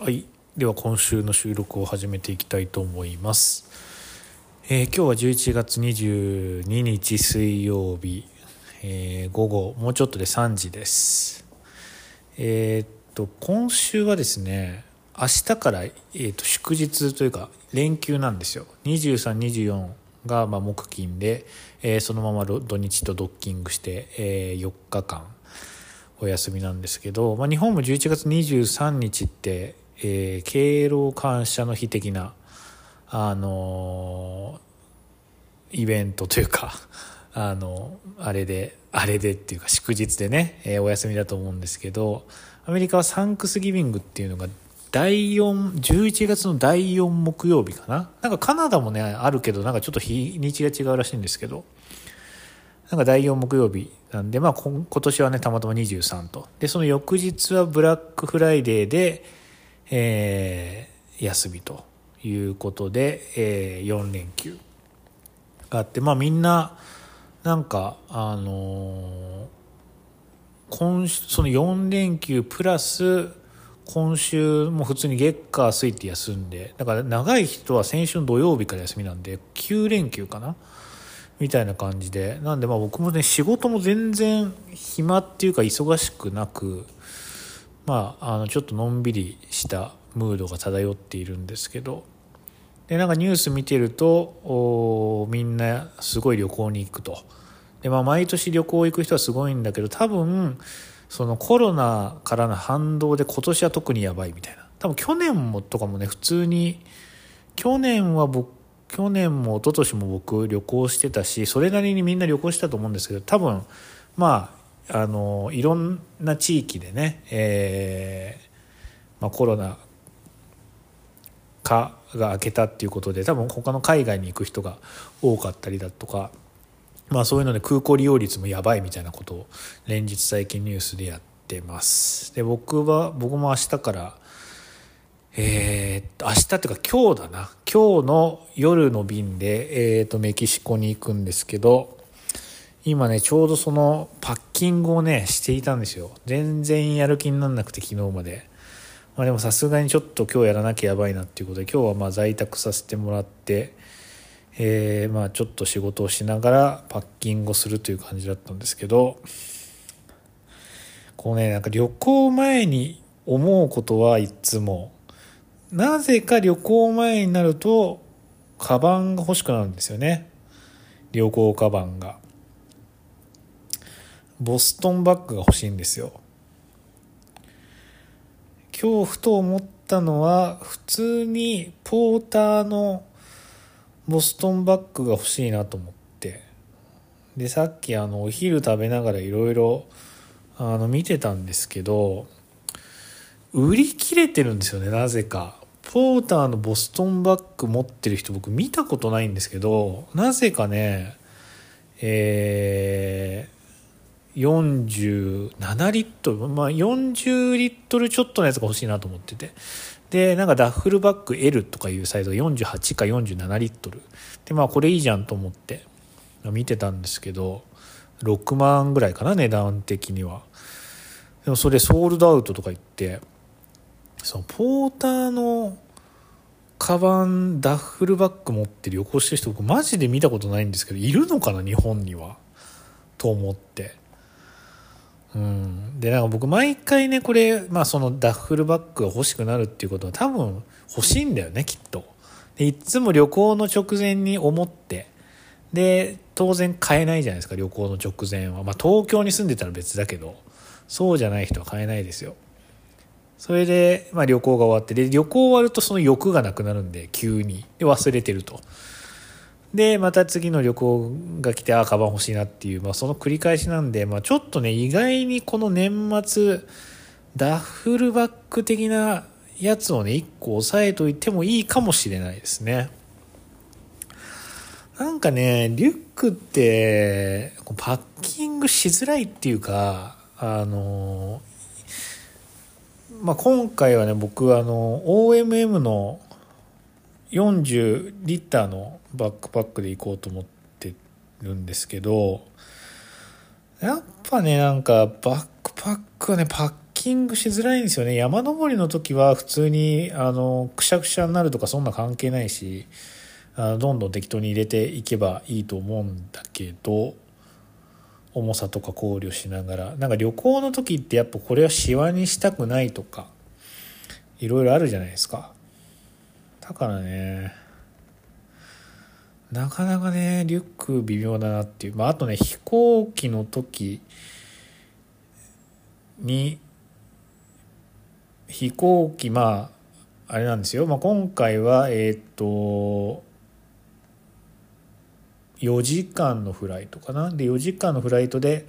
はい。では今週の収録を始めていきたいと思います。えー今日は11月22日水曜日、えー午後もうちょっとで3時です。えーっと今週はですね明日から、えーっと祝日というか連休なんですよ2324がま木金で、えそのまま土日とドッキングして、え4日間お休みなんですけど、まあ、日本も11月23日って、えー敬老感謝の日的な、あのーイベントというか、あのあれで、あれでっていうか祝日でね、えお休みだと思うんですけど、アメリカはサンクスギビングっていうのが第4、11月の第4木曜日かななんかカナダもね、あるけど、なんかちょっと日にちが違うらしいんですけど、なんか第4木曜日なんで、まあ、今年はね、たまたま23と。で、その翌日はブラックフライデーで、えー休みということで、え4連休があって、まあみんな、なんか、あのー今、その4連休プラス、今週も普通に月火水って休んで、だから長い人は先週の土曜日から休みなんで、9連休かな？みたいな感じで。なんでまあ僕もね、仕事も全然暇っていうか忙しくなく、まあ、あの、ちょっとのんびりしたムードが漂っているんですけど、で、なんかニュース見てると、みんなすごい旅行に行くと。で、まあ毎年旅行行く人はすごいんだけど、多分、そのコロナからの反動で今年は特にやばいみたいな。多分去年もとかもね、普通に、去年は僕、去年も一昨年も僕旅行してたし、それなりにみんな旅行したと思うんですけど、多分、まあ、あの、いろんな地域でね、えーまあコロナ禍が明けたっていうことで、多分他の海外に行く人が多かったりだとか、まあそういうので空港利用率もやばいみたいなことを連日最近ニュースでやってます。で、僕は、僕も明日から、えーっと、明日っていうか今日だな。今日の夜の便で、えーっと、メキシコに行くんですけど、今ね、ちょうどそのパッキングをね、していたんですよ。全然やる気にならなくて昨日まで。まあでもさすがにちょっと今日やらなきゃやばいなっていうことで、今日はまあ在宅させてもらって、えーまあちょっと仕事をしながらパッキングをするという感じだったんですけど、こうね、なんか旅行前に思うことはいつも、なぜか旅行前になると、カバンが欲しくなるんですよね。旅行カバンが。ボストンバッグが欲しいんですよ。今日ふと思ったのは、普通にポーターのボストンバッグが欲しいなと思って。で、さっきあの、お昼食べながらいろいろ、あの、見てたんですけど、売り切れてるんですよね、なぜか。ポーターのボストンバッグ持ってる人僕見たことないんですけど、なぜかね、えー、47リットル、まあ40リットルちょっとのやつが欲しいなと思ってて。で、なんかダッフルバッグ L とかいうサイズが48か47リットル。で、まあこれいいじゃんと思って見てたんですけど、6万ぐらいかな、値段的には。でもそれソールドアウトとか言って、そのポーターのカバン、ダッフルバッグ持って旅行してる人僕マジで見たことないんですけど、いるのかな、日本には？と思って。うん。で、なんか僕毎回ね、これ、まあそのダッフルバッグが欲しくなるっていうことは多分欲しいんだよね、きっと。で、いつも旅行の直前に思って、で、当然買えないじゃないですか、旅行の直前は。まあ東京に住んでたら別だけど、そうじゃない人は買えないですよ。それで、まあ旅行が終わって、で、旅行終わるとその欲がなくなるんで、急に。で、忘れてると。で、また次の旅行が来て、ああ、カバン欲しいなっていう、まあその繰り返しなんで、まあちょっとね、意外にこの年末、ダッフルバッグ的なやつをね、一個押さえといてもいいかもしれないですね。なんかね、リュックって、パッキングしづらいっていうか、あの、まあ、今回はね、僕あの、OMM の40リッターのバックパックで行こうと思ってるんですけど、やっぱね、なんかバックパックはね、パッキングしづらいんですよね。山登りの時は普通にあのくしゃくしゃになるとかそんな関係ないしあのどんどん適当に入れていけばいいと思うんだけど重さとか考慮しながら。なんか旅行の時ってやっぱこれはシワにしたくないとかいろいろあるじゃないですか。だからねなかなかねリュック微妙だなっていう、まあ、あとね飛行機の時に飛行機まああれなんですよ、まあ、今回はえっ、と4時間のフライトかな。で4時間のフライトで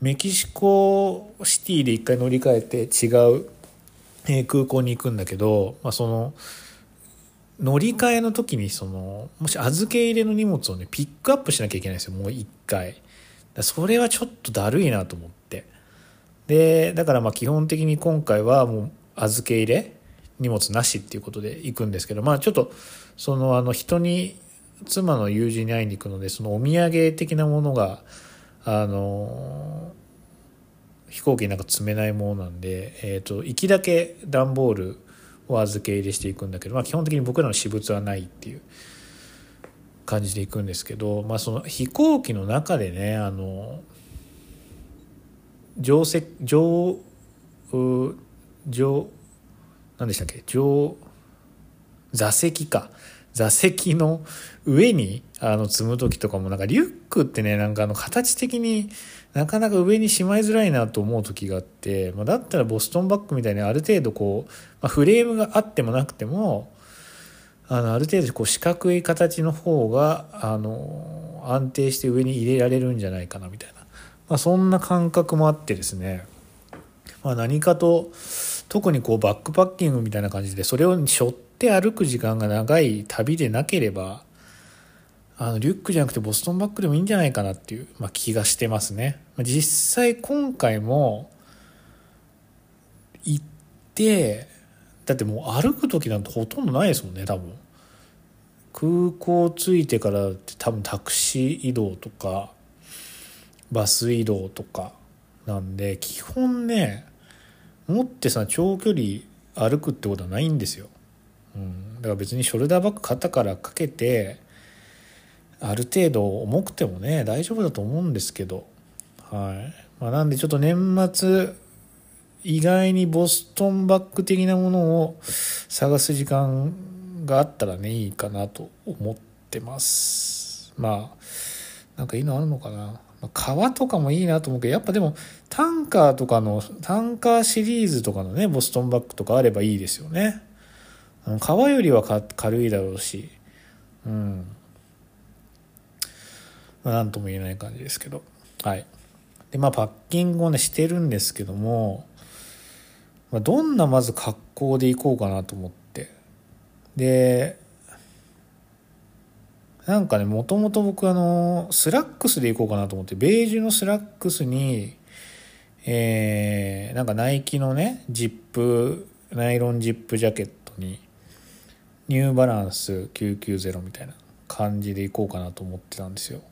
メキシコシティで一回乗り換えて違う、え空港に行くんだけど、まあ、その乗り換えの時にそのもし預け入れの荷物をねピックアップしなきゃいけないんですよもう一回。それはちょっとだるいなと思って。でだからまあ基本的に今回はもう預け入れ荷物なしっていうことで行くんですけどまあちょっとそのあの人に妻の友人に会いに行くのでそのお土産的なものがあの飛行機になんか積めないものなんで、えーと、行きだけ段ボールを預け入れしていくんだけど、まあ、基本的に僕らの私物はないっていう感じで行くんですけど、まあ、その飛行機の中でねあの乗席乗乗何でしたっけ乗座席か。座席の上にあの積む時とかもなんかリュックってねなんかあの形的になかなか上にしまいづらいなと思う時があって、まあ、だったらボストンバッグみたいにある程度こう、まあ、フレームがあってもなくてもあのある程度こう四角い形の方があの安定して上に入れられるんじゃないかなみたいな、まあ、そんな感覚もあってですね、まあ、何かと特にこうバックパッキングみたいな感じでそれを背負って歩く時間が長い旅でなければあのリュックじゃなくてボストンバッグでもいいんじゃないかなっていう、まあ、気がしてますね。実際今回も行ってだってもう歩く時なんてほとんどないですもんね多分。空港着いてからって多分タクシー移動とかバス移動とかなんで基本ね持ってさ長距離歩くってことはないんですよ。うん、だから別にショルダーバッグ肩からかけてある程度重くてもね大丈夫だと思うんですけど、はい。まあ、なんでちょっと年末意外にボストンバッグ的なものを探す時間があったらねいいかなと思ってます。まあなんかいいのあるのかな。革とかもいいなと思うけどやっぱでもタンカーとかのタンカーシリーズとかのねボストンバッグとかあればいいですよね。革よりは軽いだろうし。うん。まあ、なんとも言えない感じですけど。はい。で、まあ、パッキングをね、してるんですけども、まあ、どんなまず格好でいこうかなと思って。で、なんかね、もともと僕あの、スラックスでいこうかなと思って、ベージュのスラックスに、えー、なんかナイキのね、ジップ、ナイロンジップジャケットに、ニューバランス990みたいな感じでいこうかなと思ってたんですよ。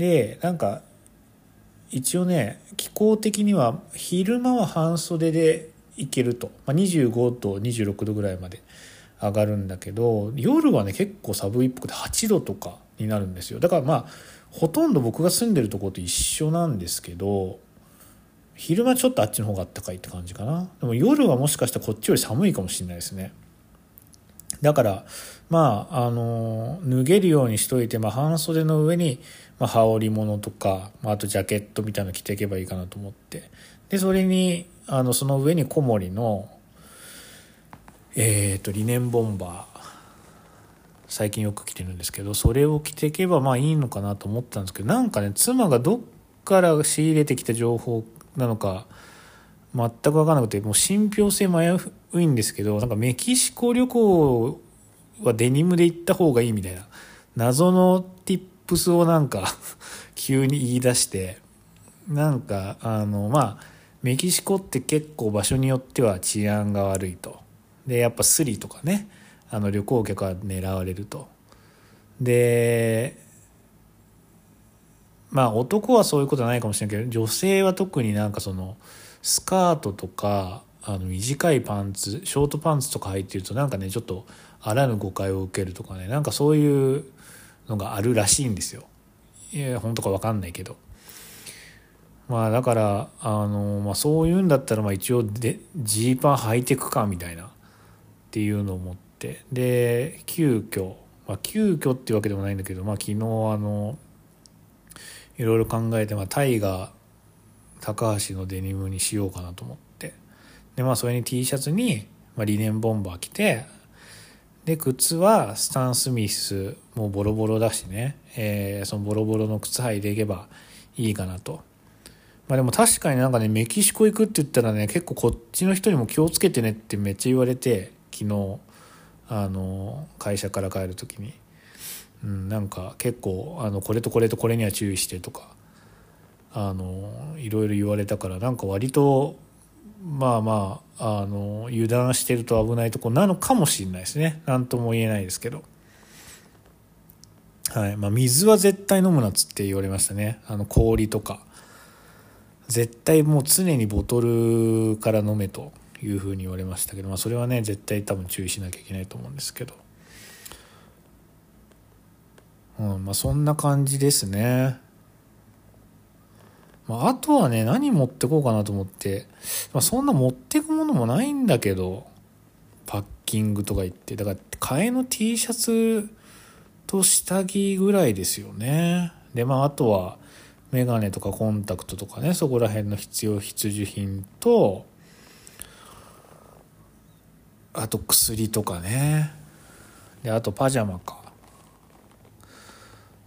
でなんか一応ね気候的には昼間は半袖でいけると、まあ、25度26度ぐらいまで上がるんだけど夜はね結構寒いっぽくて8度とかになるんですよ。だからまあほとんど僕が住んでるとこと一緒なんですけど昼間ちょっとあっちの方があったかいって感じかな。でも夜はもしかしたらこっちより寒いかもしれないですね。だからまああの脱げるようにしといて、まあ、半袖の上にまあ、羽織物とか、まあ、あとジャケットみたいなの着ていけばいいかなと思って。でそれにあのその上に小森のえっ、ー、とリネンボンバー。最近よく着てるんですけどそれを着ていけばまあいいのかなと思ったんですけどなんかね妻がどっから仕入れてきた情報なのか全く分からなくてもう信憑性危ういんですけどなんかメキシコ旅行はデニムで行った方がいいみたいな謎のプスをなんか 急に言い出してなんかあのまあメキシコって結構場所によっては治安が悪いと。でやっぱスリとかねあの旅行客は狙われると。でまあ男はそういうことはないかもしれないけど女性は特になんかそのスカートとかあの短いパンツショートパンツとか履いてるとなんかねちょっとあらぬ誤解を受けるとかねなんかそういうのがあるらしいんですよ。いや本当か分かんないけど。まあだからあの、まあ、そういうんだったらまあ一応ジーパン履いてくかみたいなっていうのを思ってで急遽まあ急遽っていうわけでもないんだけど、まあ、昨日あのいろいろ考えて、まあ、タイガ高橋のデニムにしようかなと思ってでまあそれに T シャツに、まあ、リネンボンバー着てで靴はスタン・スミスもうボロボロだしね、えー、そのボロボロの靴履いていけばいいかなと。まあでも確かになんかねメキシコ行くって言ったらね結構こっちの人にも気をつけてねってめっちゃ言われて昨日あの会社から帰る時に、うん、なんか結構あのこれとこれとこれには注意してとかあのいろいろ言われたからなんか割とまあまああの油断してると危ないとこなのかもしれないですね。何とも言えないですけど。はい。まあ、水は絶対飲むなっつって言われましたね。あの氷とか。絶対もう常にボトルから飲めというふうに言われましたけど、まあ、それはね絶対多分注意しなきゃいけないと思うんですけど、うん。まあ、そんな感じですね。まあ、とはね何持ってこうかなと思って、まあ、そんな持ってくものもないんだけどパッキングとか言って。だから替えの T シャツと下着ぐらいですよね。でまああとはメガネとかコンタクトとかね。そこら辺の必要必需品とあと薬とかね。であとパジャマか。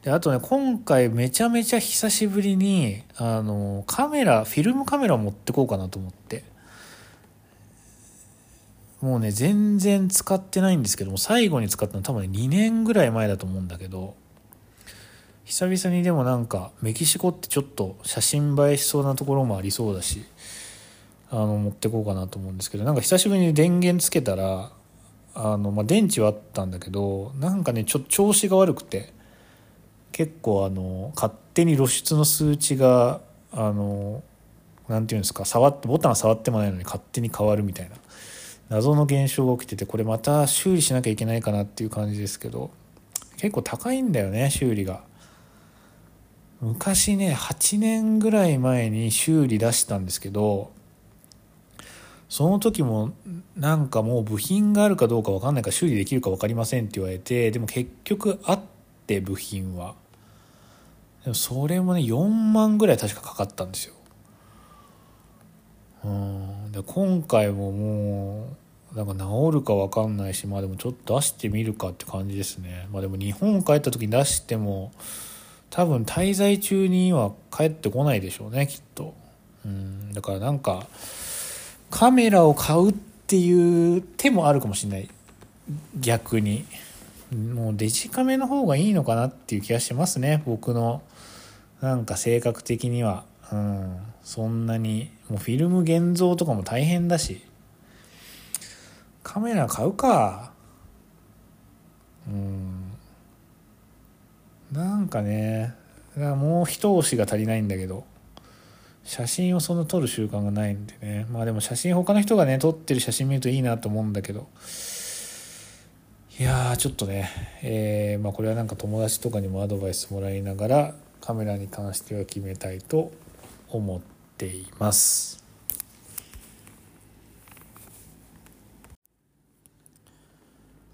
であとね今回めちゃめちゃ久しぶりにあのカメラフィルムカメラ持ってこうかなと思って。もうね全然使ってないんですけども最後に使ったの多分ね2年ぐらい前だと思うんだけど久々にでもなんかメキシコってちょっと写真映えしそうなところもありそうだしあの持ってこうかなと思うんですけどなんか久しぶりに電源つけたらあの、まあ、電池はあったんだけどなんかねちょっと調子が悪くて結構あの勝手に露出の数値があのなんていうんですか触ってボタン触ってもないのに勝手に変わるみたいな謎の現象が起きててこれまた修理しなきゃいけないかなっていう感じですけど結構高いんだよね修理が。昔ね8年ぐらい前に修理出したんですけどその時もなんかもう部品があるかどうか分かんないから修理できるか分かりませんって言われてでも結局あって部品はでもそれもね4万ぐらい確かかかったんですよ。うん。で今回ももうなんか治るか分かんないしまあでもちょっと出してみるかって感じですね。まあでも日本帰った時に出しても多分滞在中には帰ってこないでしょうねきっと。うん。だからなんかカメラを買うっていう手もあるかもしれない。逆に。もうデジカメの方がいいのかなっていう気がしますね僕のなんか性格的にはうんそんなにもうフィルム現像とかも大変だしカメラ買うか。うん。なんかねかもう一押しが足りないんだけど写真をそんな撮る習慣がないんでね。まあでも写真他の人がね撮ってる写真見るといいなと思うんだけど。いやーちょっとねえー、まあこれはなんか友達とかにもアドバイスもらいながらカメラに関しては決めたいと思っています。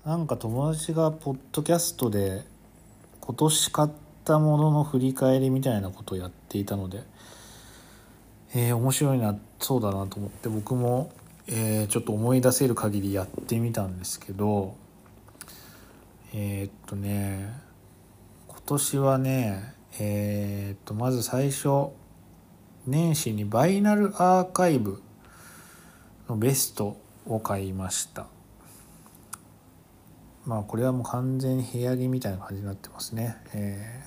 なんか友達がポッドキャストで今年買ったものの振り返りみたいなことをやっていたので、えー、面白いなそうだなと思って僕も、えー、ちょっと思い出せる限りやってみたんですけどえー、っとね今年はねえー、っとまず最初年始にバイナルアーカイブのベストを買いました。まあこれはもう完全に部屋着みたいな感じになってますね、え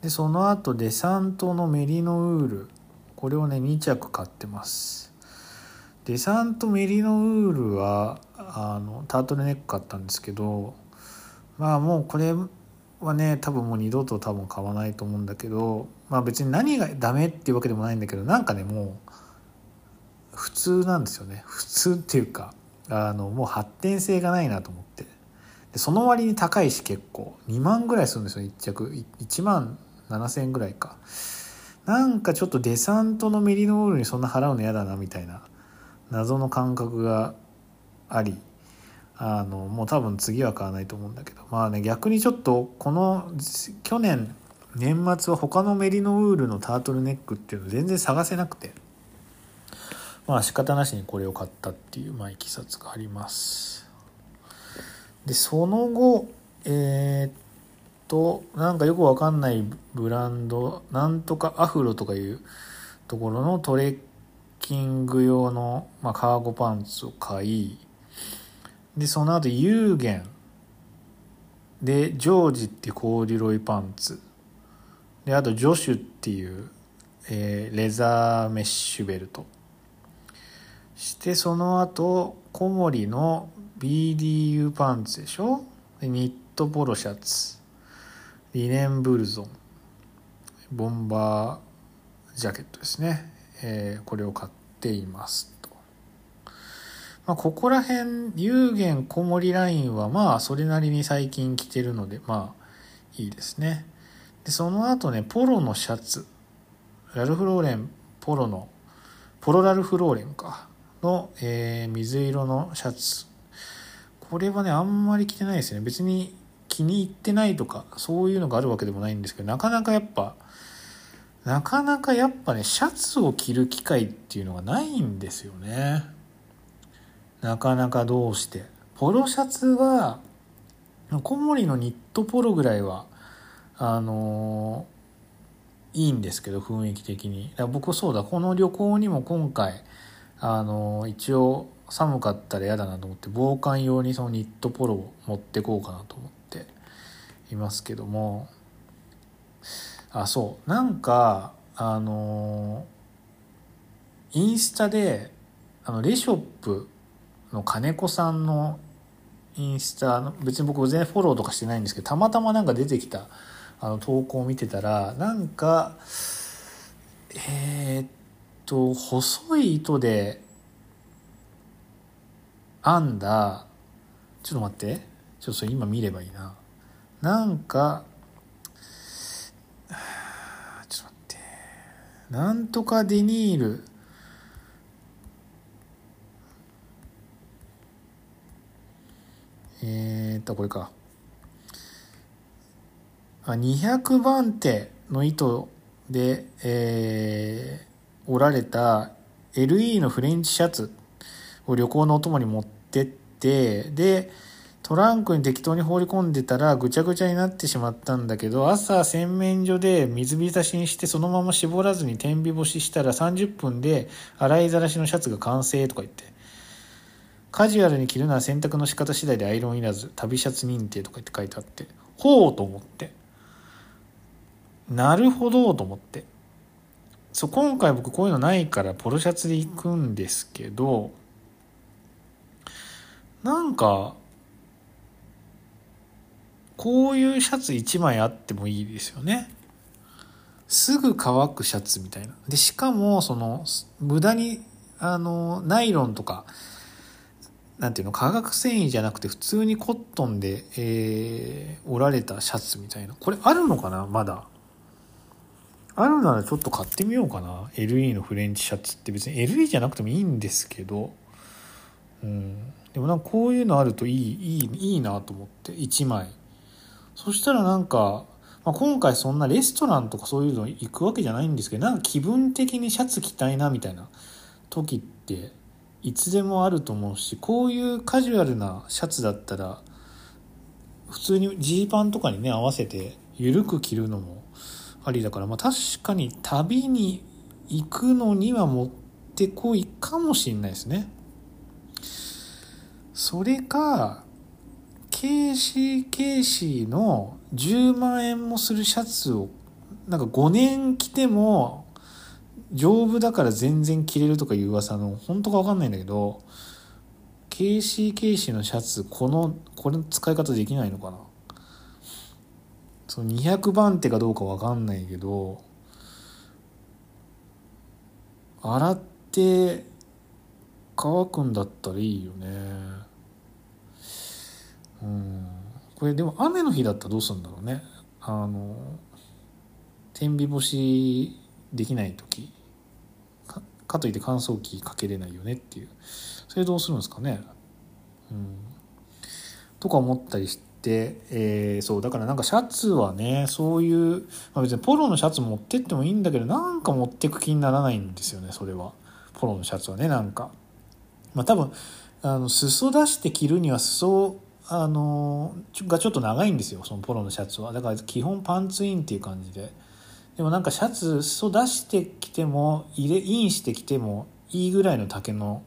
ー、でその後デサントのメリノウール。これをね2着買ってます。デサントメリノウールはあのタートルネック買ったんですけどまあもうこれはね多分もう二度と多分買わないと思うんだけどまあ別に何がダメっていうわけでもないんだけどなんかねもう普通なんですよね。普通っていうかあのもう発展性がないなと思って。でその割に高いし結構。2万ぐらいするんですよ1着。1万7000円ぐらいか。なんかちょっとデサントのメリノールにそんな払うの嫌だなみたいな謎の感覚があり。あのもう多分次は買わないと思うんだけど。まあね逆にちょっとこの去年年末は他のメリノウールのタートルネックっていうの全然探せなくて。まあ仕方なしにこれを買ったっていうまあいきさつがあります。でその後えー、っとなんかよくわかんないブランドなんとかアフロとかいうところのトレッキング用の、まあ、カーゴパンツを買いでその後ユーゲンでジョージってコーデュロイパンツ。であとジョシュっていう、えー、レザーメッシュベルト。してその後小森の BDU パンツでしょ？でニットポロシャツ。リネンブルゾン。ボンバージャケットですね、えー、これを買っています、まあ、ここら辺有限小森ラインはまあそれなりに最近着てるのでまあいいですね。でその後ねポロのシャツ。ラルフローレンポロのポロラルフローレンか。の、えー、水色のシャツ。これはねあんまり着てないですね。別に気に入ってないとかそういうのがあるわけでもないんですけどなかなかやっぱなかなかやっぱねシャツを着る機会っていうのがないんですよね。なかなかどうして。ポロシャツは小森のニットポロぐらいはあのー、いいんですけど雰囲気的に。僕そうだ。この旅行にも今回あの一応寒かったら嫌だなと思って防寒用にそのニットポロを持ってこうかなと思っていますけども。あそう。なんかあのインスタであのレショップの金子さんのインスタの別に僕全然フォローとかしてないんですけどたまたまなんか出てきたあの投稿を見てたらなんかえー、っと細い糸で編んだちょっと待って。ちょっとそれ今見ればいいな。なんか ちょっと待って。なんとかデニール。えー、っとこれか。あ200番手の糸で、えー、織られた LE のフレンチシャツを旅行のお供に持ってってでトランクに適当に放り込んでたらぐちゃぐちゃになってしまったんだけど朝洗面所で水浸しにしてそのまま絞らずに天日干ししたら30分で洗いざらしのシャツが完成とか言って。カジュアルに着るなら洗濯の仕方次第でアイロンいらず旅シャツ認定とかって書いてあって。ほうと思って。なるほどと思って。そう今回僕こういうのないからポロシャツで行くんですけどなんかこういうシャツ1枚あってもいいですよね。すぐ乾くシャツみたいな。でしかもその無駄にあのナイロンとかなんていうの化学繊維じゃなくて普通にコットンで、えー、織られたシャツみたいな。これあるのかな？まだ。あるならちょっと買ってみようかな。LE のフレンチシャツって別に。LE じゃなくてもいいんですけど。うん。でもなんかこういうのあるといいいいいいなと思って。1枚。そしたらなんか、まあ、今回そんなレストランとかそういうの行くわけじゃないんですけどなんか気分的にシャツ着たいなみたいな時っていつでもあると思うしこういうカジュアルなシャツだったら普通にジーパンとかにね合わせて緩く着るのもありだから、まあ、確かに旅に行くのにはもってこいかもしんないですね。それか、ケーシー・ケーシーの10万円もするシャツを、なんか5年着ても丈夫だから全然着れるとかいう噂の、本当かわかんないんだけど、ケーシー・ケーシーのシャツ、この、これの使い方できないのかな。その200番手かどうかわかんないけど、洗って乾くんだったらいいよね。うん。これでも雨の日だったらどうするんだろうね。あの天日干しできない時かかといって乾燥機かけれないよねっていう。それどうするんですかね。うん。とか思ったりして、えー、そう。だからなんかシャツはねそういう、まあ、別にポロのシャツ持ってってもいいんだけどなんか持ってく気にならないんですよねそれは。ポロのシャツはねなんか。まあ多分あの裾出して着るには裾あのがちょっと長いんですよそのポロのシャツは。だから基本パンツインっていう感じで。でもなんかシャツ裾出してきても入れインしてきてもいいぐらいの丈の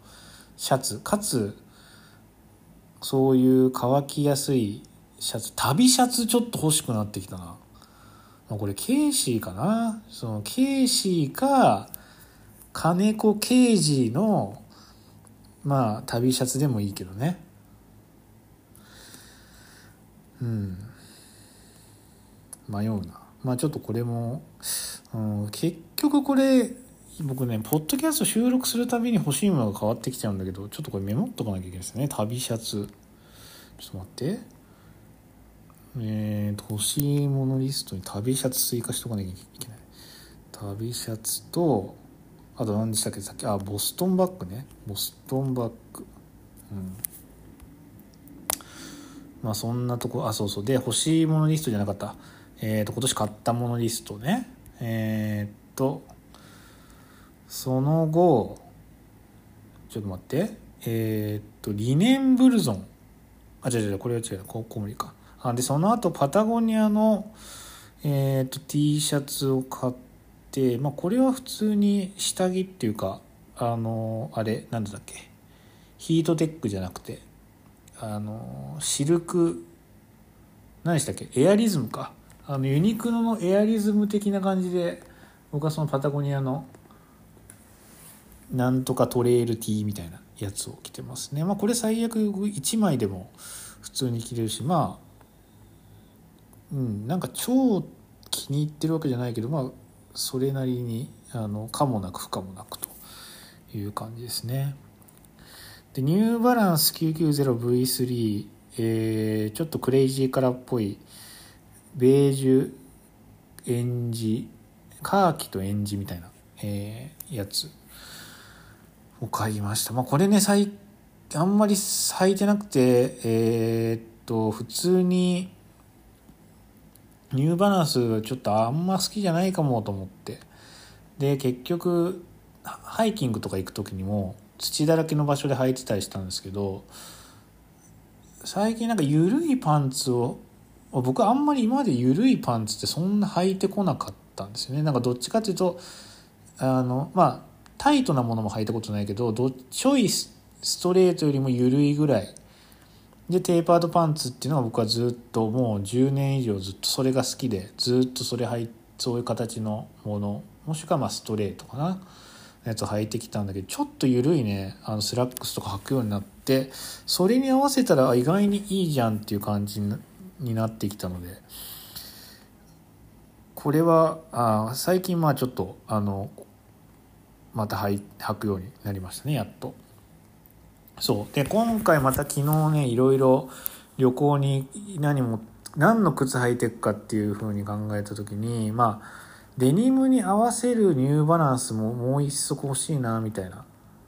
シャツかつそういう乾きやすいシャツ旅シャツちょっと欲しくなってきたな。これケイシーかな。そのケイシーか金子刑事のまあ旅シャツでもいいけどね。うん。迷うな。まあちょっとこれも、うん、結局これ僕ねポッドキャスト収録するたびに欲しいものが変わってきちゃうんだけどちょっとこれメモっとかなきゃいけないですね。旅シャツ。ちょっと待って。えーと欲しいものリストに旅シャツ追加しとかなきゃいけない。旅シャツとあと何でしたっけ？さっきあボストンバッグね。ボストンバッグ。うん。まあそんなとこあそうそう。で欲しいものリストじゃなかった。えっ、ー、と今年買ったものリストね。えっ、とその後ちょっと待って。えっ、とリネンブルゾン。あ違う違うこれは違う。ここ無理か。あでその後パタゴニアのえっ、と T シャツを買ってまあこれは普通に下着っていうかあのあれなんだっけ。ヒートテックじゃなくてあのシルク何でしたっけ？エアリズムか。あのユニクロのエアリズム的な感じで僕はそのパタゴニアのなんとかトレイル T みたいなやつを着てますねまあこれ最悪1枚でも普通に着れるしまあうんなんか超気に入ってるわけじゃないけどまあそれなりにあの可もなく不可もなくという感じですね。でニューバランス 990V3、えー、ちょっとクレイジーカラーっぽいベージュエンジカーキとエンジみたいな、えー、やつを買いました。まあ、これね最あんまり履いてなくてえー、っと普通にニューバランスちょっとあんま好きじゃないかもと思ってで結局ハイキングとか行く時にも土だらけの場所で履いてたりしたんですけど最近なんか緩いパンツを僕あんまり今まで緩いパンツってそんな履いてこなかったんですよね。なんかどっちかっていうとあのまあタイトなものも履いたことないけどどちょいストレートよりも緩いぐらい。でテーパードパンツっていうのは僕はずっともう10年以上ずっとそれが好きでずっとそれ履いそういう形のもの。もしくはまあストレートかな。やつを履いてきたんだけどちょっと緩いね。あのスラックスとか履くようになってそれに合わせたら意外にいいじゃんっていう感じにになってきたのでこれはあ最近まあちょっとあのまた履くようになりましたねやっと。そう。で今回また昨日ねいろいろ旅行に何も何の靴履いていくかっていう風に考えた時にまあデニムに合わせるニューバランスももう一足欲しいなみたいな。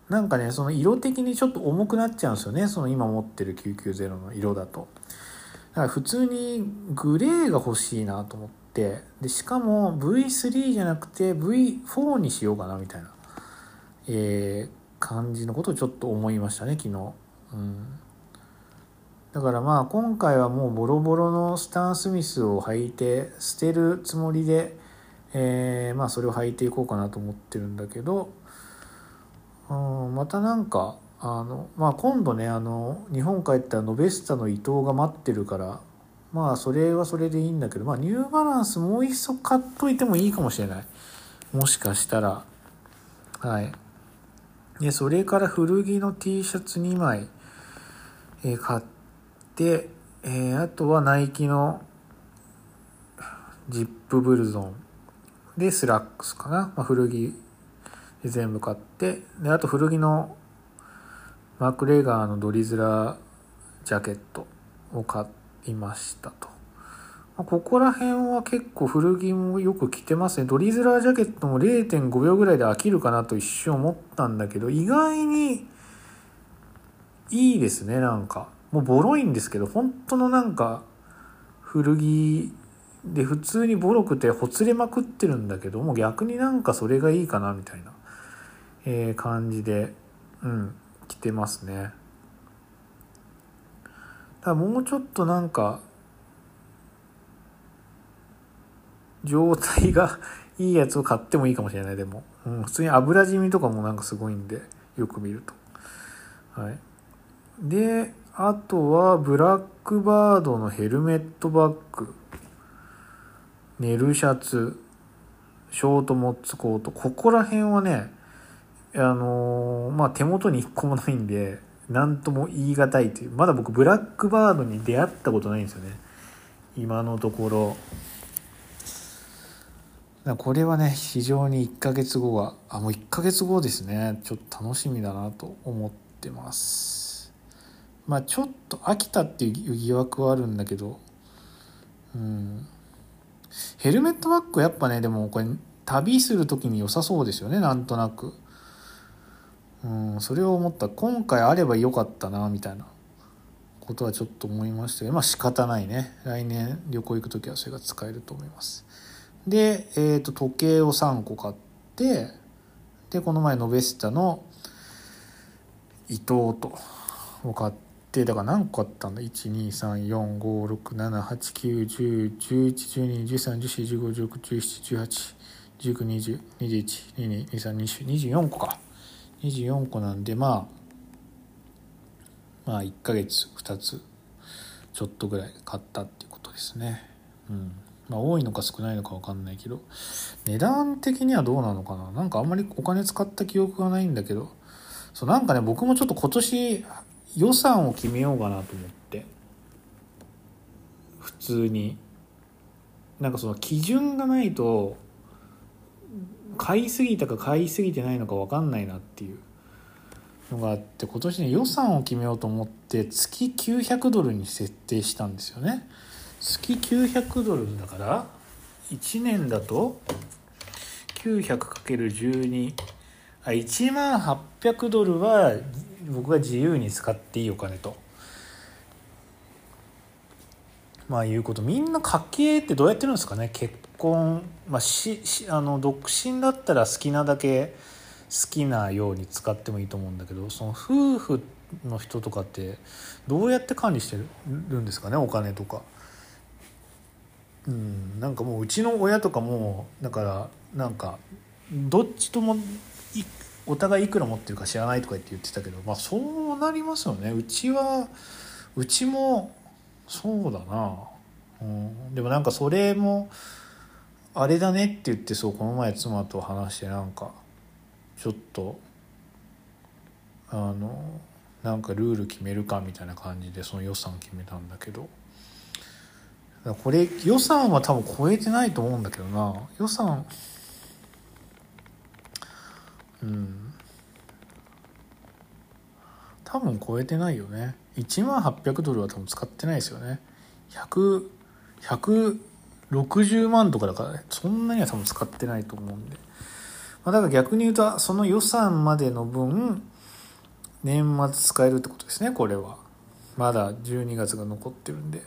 なんかねその色的にちょっと重くなっちゃうんですよねその今持ってる990の色だと。だから普通にグレーが欲しいなと思ってでしかも V3 じゃなくて V4 にしようかなみたいな、えー、感じのことをちょっと思いましたね昨日。うん。だからまあ今回はもうボロボロのスタン・スミスを履いて捨てるつもりでえー、まあそれを履いていこうかなと思ってるんだけど、うん、またなんかあの、まあ、今度ねあの日本帰ったらノベスタの伊藤が待ってるからまあそれはそれでいいんだけど、まあ、ニューバランスもう一足買っといてもいいかもしれない。もしかしたら。はい。でそれから古着の T シャツ2枚、えー、買って、えー、あとはナイキのジップブルゾン。で、スラックスかな。まあ、古着で全部買って、で、あと古着のマクレガーのドリズラージャケットを買いましたと。ここら辺は結構古着もよく着てますね。ドリズラージャケットも0.5秒ぐらいで飽きるかなと一瞬思ったんだけど、意外にいいですね、なんか。もうボロいんですけど、本当のなんか古着で普通にボロくてほつれまくってるんだけど、もう逆になんかそれがいいかなみたいな、え、感じで、うん、着てますね。だもうちょっとなんか状態が いいやつを買ってもいいかもしれない、でも。うん、普通に油染みとかもなんかすごいんで、よく見ると。はい。で、あとは、ブラックバードのヘルメットバッグ、寝るシャツ、ショートモッツコート。ここら辺はね、あの、まあ、手元に一個もないんで、なんとも言い難いという。まだ僕、ブラックバードに出会ったことないんですよね。今のところ。これはね非常に1ヶ月後はあもう1ヶ月後ですねちょっと楽しみだなと思ってますまあちょっと飽きたっていう疑惑はあるんだけどうんヘルメットバッグやっぱねでもこれ旅する時に良さそうですよねなんとなくうんそれを思った今回あればよかったなみたいなことはちょっと思いましたけどまあ仕方ないね。来年旅行行く時はそれが使えると思います。で、えー、と時計を3個買ってでこの前ノベスタの伊藤とを買ってだから何個あったんだ？123456789101112131415161718192021222324個か。24個なんでまあまあ1ヶ月2つちょっとぐらい買ったっていうことですね。うん。まあ、多いのか少ないのか分かんないけど値段的にはどうなのかな？なんかあんまりお金使った記憶がないんだけどそうなんかね僕もちょっと今年予算を決めようかなと思って普通に。なんかその基準がないと買いすぎたか買いすぎてないのか分かんないなっていうのがあって今年ね予算を決めようと思って月900ドルに設定したんですよね。月900ドルだから1年だと 900×12 あ1万800ドルは僕が自由に使っていいお金と。まあいうこと。みんな家計ってどうやってるんですかね結婚まあしあの独身だったら好きなだけ好きなように使ってもいいと思うんだけどその夫婦の人とかってどうやって管理してるんですかね？お金とか。うん、なんかもううちの親とかもだからなんかどっちともお互いいくら持ってるか知らないとか言って言ってたけどまあそうなりますよね。うちはうちもそうだな、うん、でもなんかそれもあれだねって言ってそうこの前妻と話してなんかちょっとあのなんかルール決めるかみたいな感じでその予算決めたんだけど。これ予算は多分超えてないと思うんだけどな。予算うん。多分超えてないよね。1万800ドルは多分使ってないですよね。100 100 60万とかだからねそんなには多分使ってないと思うんで、まあ、だから逆に言うとその予算までの分年末使えるってことですねこれは。まだ12月が残ってるんで。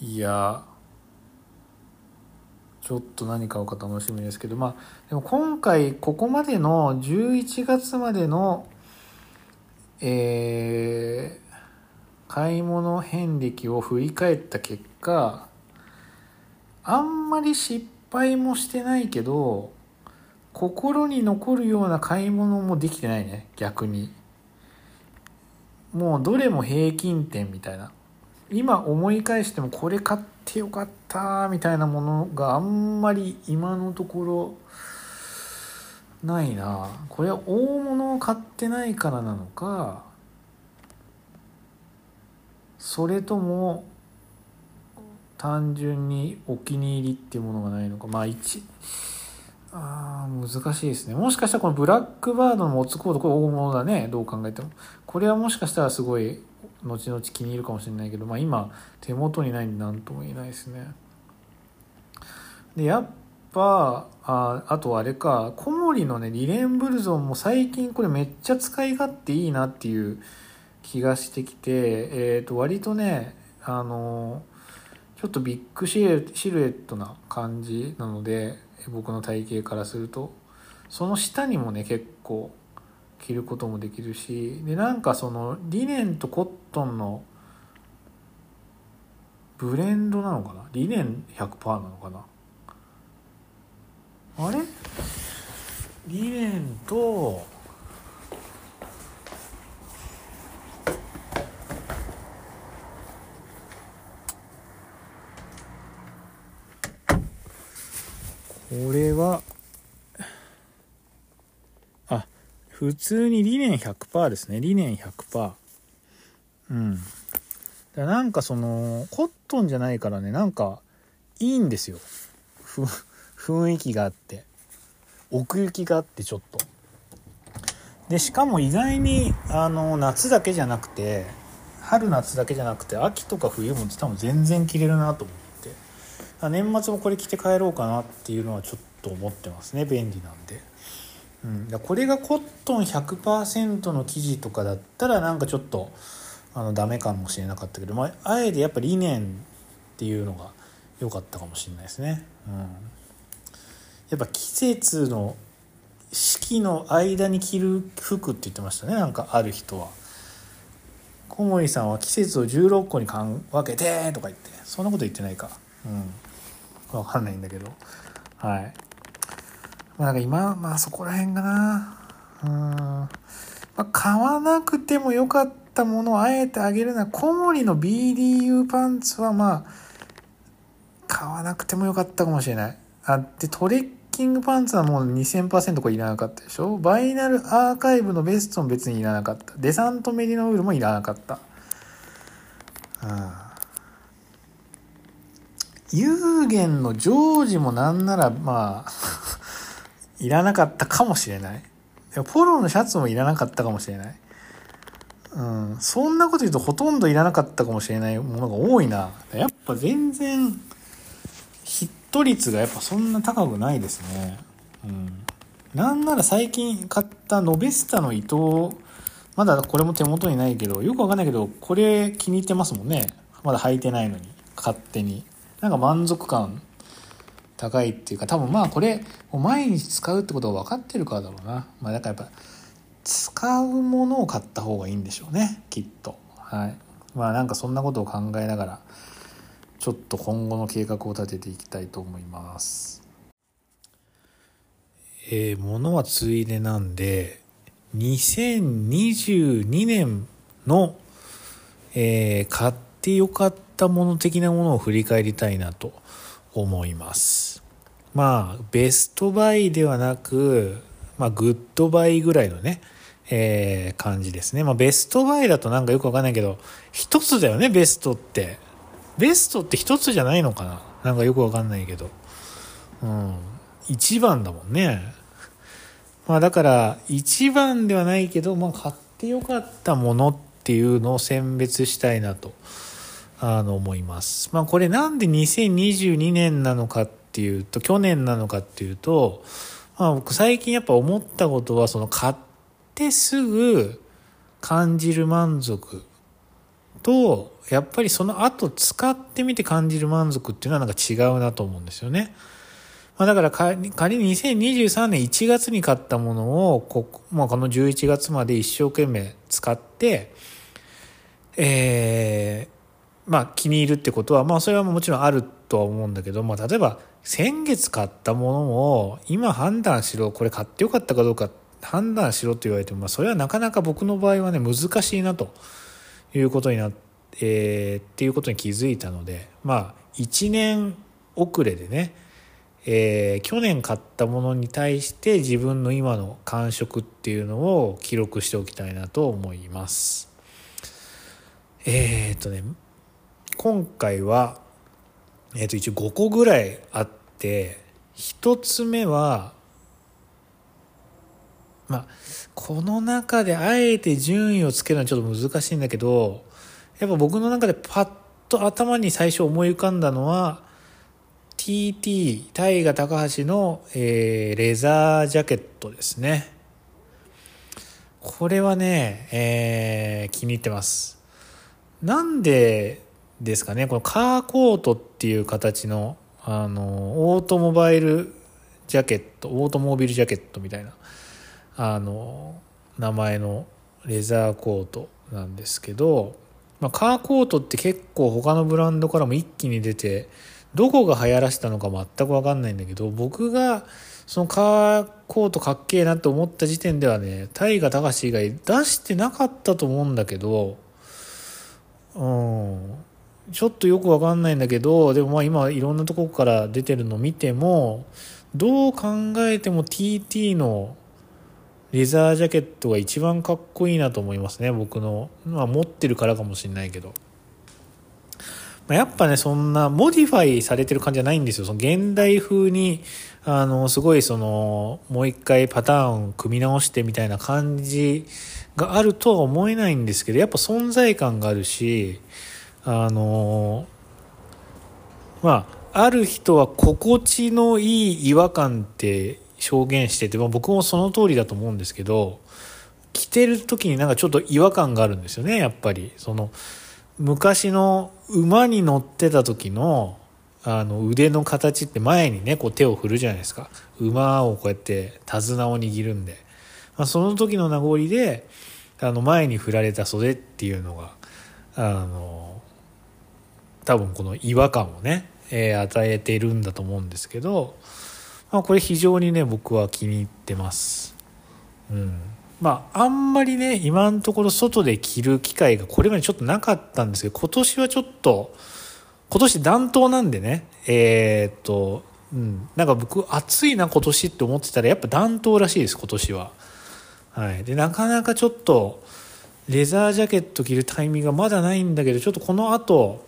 いやちょっと何買うか楽しみですけどまあでも今回ここまでの11月までのえー、買い物遍歴を振り返った結果あんまり失敗もしてないけど心に残るような買い物もできてないね逆に。もうどれも平均点みたいな今思い返してもこれ買ってよかったみたいなものがあんまり今のところないな。これは大物を買ってないからなのかそれとも単純にお気に入りっていうものがないのか。まあ1あ難しいですね。もしかしたらこのブラックバードのモツコードこれ大物だね。どう考えても。これはもしかしたらすごい後々気に入るかもしれないけど、まあ、今手元にないんで何とも言えないですね。でやっぱああとあれか小森のねリレンブルゾンも最近これめっちゃ使い勝手いいなっていう気がしてきて、えー、と割とねあのちょっとビッグシルエットな感じなので僕の体型からすると。その下にもね結構着ることもできるしでなんかそのリネンとコットンのブレンドなのかな？リネン100%なのかな？あれ？リネンとこれはあ普通にリネン100%ですね。リネン100%うん。だなんかそのコットンじゃないからねなんかいいんですよ。雰囲気があって奥行きがあってちょっと。でしかも意外にあの夏だけじゃなくて春夏だけじゃなくて秋とか冬も多分全然着れるなと思って。年末もこれ着て帰ろうかなっていうのはちょっと思ってますね便利なんで、うん、これがコットン100%の生地とかだったらなんかちょっとあのダメかもしれなかったけど、まあ、あえてやっぱリネンっていうのが良かったかもしれないですね、うん、やっぱ季節の四季の間に着る服って言ってましたねなんかある人は。小森さんは季節を16個に分けてとか言って。そんなこと言ってないか。うん。分かんないんだけど。はい。まあなんか今まあそこら辺かな。うん、まあ、買わなくてもよかったものをあえてあげるな小森の BDU パンツはまあ買わなくてもよかったかもしれない。あでトレッキングパンツはもう2000%これいらなかったでしょ？バイナルアーカイブのベストも別にいらなかった。デサントメリノウールもいらなかった。あ有限のジョージもなんならまあ いらなかったかもしれない。ポロのシャツもいらなかったかもしれない。うん。そんなこと言うとほとんどいらなかったかもしれないものが多いな。やっぱ全然ヒット率がやっぱそんな高くないですね。うん。なんなら最近買ったノベスタの糸まだこれも手元にないけどよくわかんないけどこれ気に入ってますもんね。まだ履いてないのに勝手に。なんか満足感高いっていうか多分まあこれ毎日使うってことが分かってるからだろうな、まあ、だからやっぱ使うものを買った方がいいんでしょうねきっと。はい。まあなんかそんなことを考えながらちょっと今後の計画を立てていきたいと思います。えー、物はついでなんで2022年の、えー、買ってよかったもの的なものを振り返りたいなと思います。まあ best buy ではなく、まあ、 good buy ぐらいのね、えー、感じですね。まあ best buy だとなんかよくわかんないけど一つだよねベストって。ベストって一つじゃないのかな？なんかよくわかんないけど。うん。一番だもんね。まあだから一番ではないけど、まあ、買ってよかったものっていうのを選別したいなとあの思います。まあこれなんで2022年なのかっていうと去年なのかっていうと、まあ、僕最近やっぱ思ったことはその買ってすぐ感じる満足とやっぱりその後使ってみて感じる満足っていうのはなんか違うなと思うんですよね。まあ、だから仮に2023年1月に買ったものをこ,、まあ、この11月まで一生懸命使って、えー、まあ気に入るってことは、まあそれはもちろんあるとは思うんだけど、まあ例えば先月買ったものを今判断しろ、これ買ってよかったかどうか判断しろと言われても、まあそれはなかなか僕の場合はね難しいなということになって、えー、っていうことに気づいたので、まあ1年遅れでね、えー、去年買ったものに対して自分の今の感触っていうのを記録しておきたいなと思います。えー、っとね今回はえっ、と一応5個ぐらいあって1つ目はまあこの中であえて順位をつけるのはちょっと難しいんだけどやっぱ僕の中でパッと頭に最初思い浮かんだのは TT 大河高橋の、えー、レザージャケットですね。これはね、えー、気に入ってます。なんでですかねこのカーコートっていう形のあのオートモバイルジャケットオートモービルジャケットみたいな。あの名前のレザーコートなんですけど、まあ、カーコートって結構他のブランドからも一気に出てどこが流行らせたのか全く分かんないんだけど僕がそのカーコートかっけえなって思った時点ではね大河隆以外出してなかったと思うんだけどうん。ちょっとよく分かんないんだけどでもまあ今いろんなとこから出てるの見てもどう考えても TT のレザージャケットが一番かっこいいなと思いますね僕の、まあ、持ってるからかもしれないけど。まやっぱね、そんな、 modify されてる感じじゃないんですよ。その現代風に、あの、すごいその、もう一回パターンを組み直してみたいな感じがあるとは思えないんですけど、やっぱ存在感があるし、あの、まあ、ある人は心地のいい違和感って表現してて、まあ、僕もその通りだと思うんですけど、着てる時になんかちょっと違和感があるんですよね、やっぱり。その、昔の馬に乗ってた時のあの腕の形って前にねこう手を振るじゃないですか馬をこうやって手綱を握るんで、まあ、その時の名残であの前に振られた袖っていうのがあの多分この違和感をね、えー、与えてるんだと思うんですけど、これ非常にね僕は気に入ってます。うんまあ、あんまりね、今のところ外で着る機会がこれまでちょっとなかったんですけど、今年はちょっと、今年暖冬なんでね、えー、っと、うん、なんか僕、暑いな今年って思ってたら、やっぱ暖冬らしいです、今年は。はい。で、なかなかちょっと、レザージャケット着るタイミングがまだないんだけど、ちょっとこの後、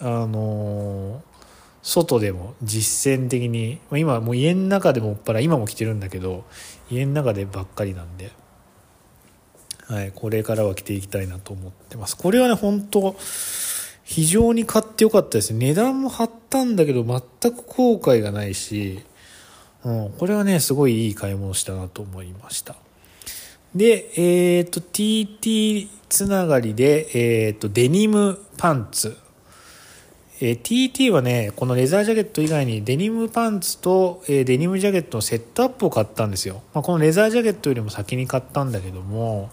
あのー、外でも実践的に、今もう家の中でもっぱら今も着てるんだけど、家の中でばっかりなんで、はい、これからは着ていきたいなと思ってます。これはね、本当非常に買ってよかったです。値段も張ったんだけど、全く後悔がないし、うん、これはね、すごいいい買い物したなと思いました。で、えっ、ー、と、TT つながりで、えっ、ー、と、デニムパンツ。えー、TT はね、このレザージャケット以外にデニムパンツと、えー、デニムジャケットのセットアップを買ったんですよ。まあ、このレザージャケットよりも先に買ったんだけども、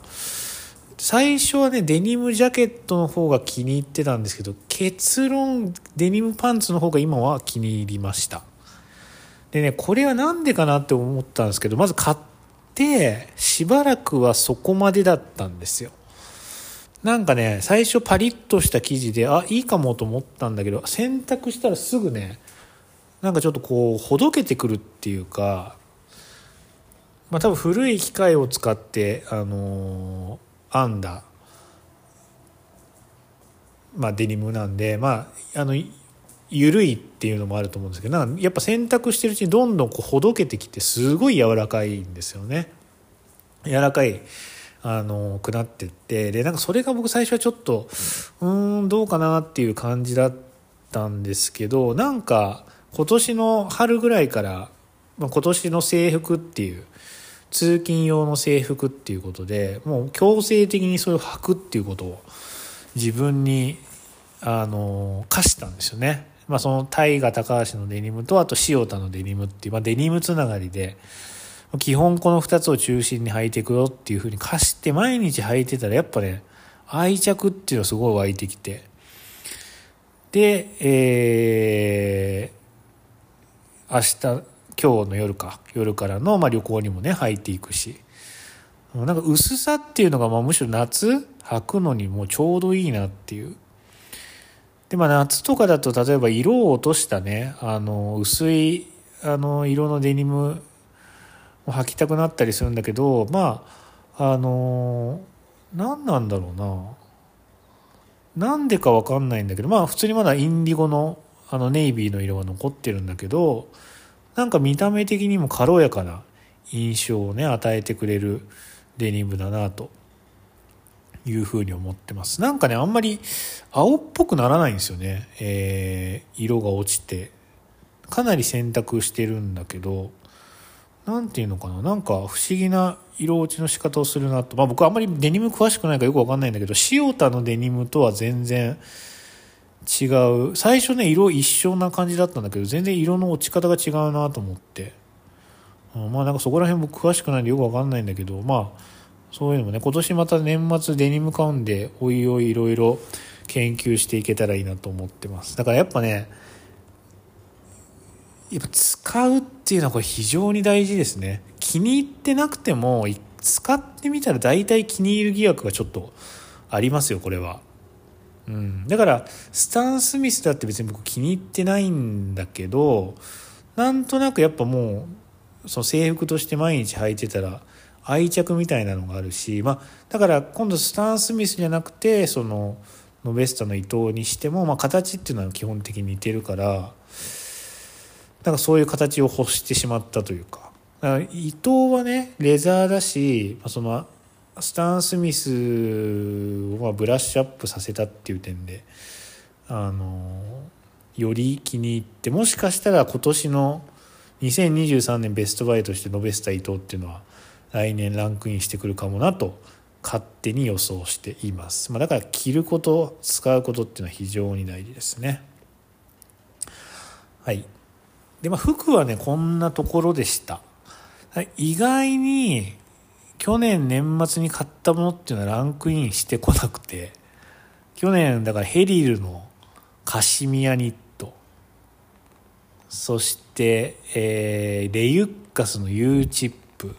最初はね、デニムジャケットの方が気に入ってたんですけど、結論、デニムパンツの方が今は気に入りました。でね、これはなんでかなって思ったんですけど、まず買って、しばらくはそこまでだったんですよ。なんかね、最初パリッとした生地で、あ、いいかもと思ったんだけど、洗濯したらすぐね、なんかちょっとこう、ほどけてくるっていうか、まあ多分古い機械を使って、あのー、編んだ、まあデニムなんで、まあ、あの、緩いっていうのもあると思うんですけど、なんかやっぱ洗濯してるうちにどんどんこうほどけてきて、すごい柔らかいんですよね。柔らかい。あのくなってってでなんかそれが僕最初はちょっとうーんどうかなっていう感じだったんですけどなんか今年の春ぐらいから、まあ、今年の制服っていう通勤用の制服っていうことでもう強制的にそれを履くっていうことを自分にあの課したんですよね。まあ、そのタイガ高橋のデニムとあと塩田のデニムっていう、まあ、デニムつながりで基本この2つを中心に履いていくよっていう風に貸して毎日履いてたらやっぱね愛着っていうのはすごい湧いてきて。でえー、明日今日の夜か。夜からの、まあ、旅行にもね履いていくし。なんか薄さっていうのが、まあ、むしろ夏履くのにもうちょうどいいなっていう。でまあ夏とかだと例えば色を落としたねあの薄いあの色のデニム履きたくなったりするんだけどまああの何なんだろうな。なんでか分かんないんだけどまあ普通にまだインディゴのあのネイビーの色が残ってるんだけどなんか見た目的にも軽やかな印象をね与えてくれるデニムだなというふうに思ってます。なんかねあんまり青っぽくならないんですよね、えー、色が落ちて。かなり選択してるんだけど。何ていうのかな？なんか不思議な色落ちの仕方をするなと。まあ僕あんまりデニム詳しくないからよくわかんないんだけど塩田のデニムとは全然違う。最初ね色一緒な感じだったんだけど全然色の落ち方が違うなと思って。まあなんかそこら辺も詳しくないんでよくわかんないんだけどまあそういうのもね今年また年末デニム買うんでおいおいいろいろ研究していけたらいいなと思ってます。だからやっぱねやっぱ使うっていうのはこれ非常に大事ですね。気に入ってなくても使ってみたら大体気に入る疑惑がちょっとありますよこれは。うん、だからスタン・スミスだって別に僕気に入ってないんだけどなんとなくやっぱもうその制服として毎日履いてたら愛着みたいなのがあるし、まあ、だから今度スタン・スミスじゃなくてそのノベスタの伊藤にしても、まあ、形っていうのは基本的に似てるからなんかそういう形を欲してしまったというか。か伊藤はねレザーだし、そのスタン・スミスをブラッシュアップさせたっていう点であのより気に入ってもしかしたら今年の2023年ベストバイとしてノベスタ伊藤っていうのは来年ランクインしてくるかもなと勝手に予想しています、まあ、だから着ること使うことっていうのは非常に大事ですね。はい。でまあ服はねこんなところでした。意外に去年年末に買ったものっていうのはランクインしてこなくて、去年だからヘリルのカシミヤニット、そして、えー、レユッカスの U チップ、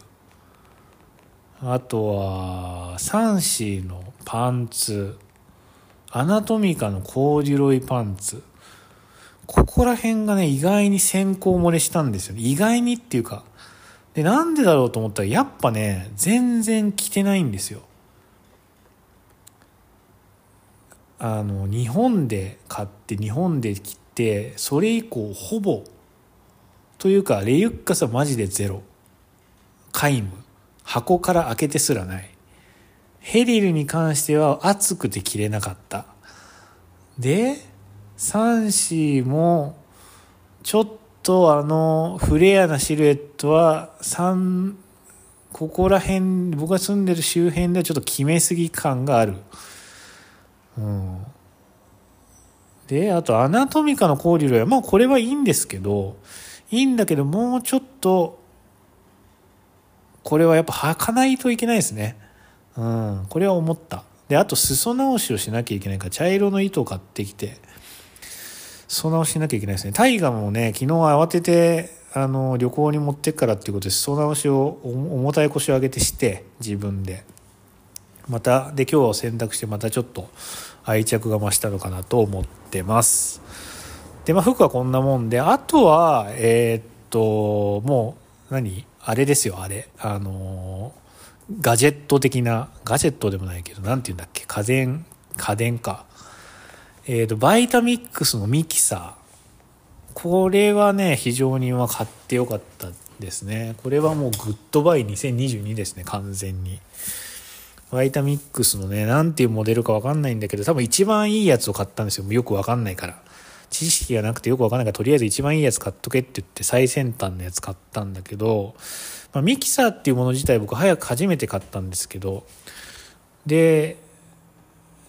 あとはサンシーのパンツ、アナトミカのコーデュロイパンツ、ここら辺がね、意外に先行漏れしたんですよね。意外にっていうか、で、なんでだろうと思ったら、やっぱね、全然着てないんですよ。あの、日本で買って、日本で着て、それ以降、ほぼ、というか、レユッカスはマジでゼロ。皆無。箱から開けてすらない。ヘリルに関しては熱くて着れなかった。で、サンシーも、ちょっと、あのフレアなシルエットは3ここら辺僕が住んでる周辺ではちょっと決めすぎ感がある、うん、であとアナトミカのコーデュロイはまあこれはいいんですけどいいんだけどもうちょっとこれはやっぱ履かないといけないですね。うん。これは思った。であと裾直しをしなきゃいけないから茶色の糸を買ってきてそ直しなきゃいけないですね。大河もね、昨日慌てて、あの、旅行に持ってくからっていうことで、裾直しを、重たい腰を上げてして、自分で。また、で、今日を選択して、またちょっと愛着が増したのかなと思ってます。で、まあ、服はこんなもんで、あとは、えー、っと、もう、何？あれですよ、あれ。あの、ガジェット的な、ガジェットでもないけど、なんて言うんだっけ、家電、家電か。えっ、ー、と、バイタミックスのミキサー。これはね、非常に買ってよかったですね。これはもう good buy 2022ですね、完全に。バイタミックスのね、なんていうモデルかわかんないんだけど、多分一番いいやつを買ったんですよ。よくわかんないから。知識がなくてよくわかんないから、とりあえず一番いいやつ買っとけって言って最先端のやつ買ったんだけど、まあ、ミキサーっていうもの自体僕早く初めて買ったんですけど、で、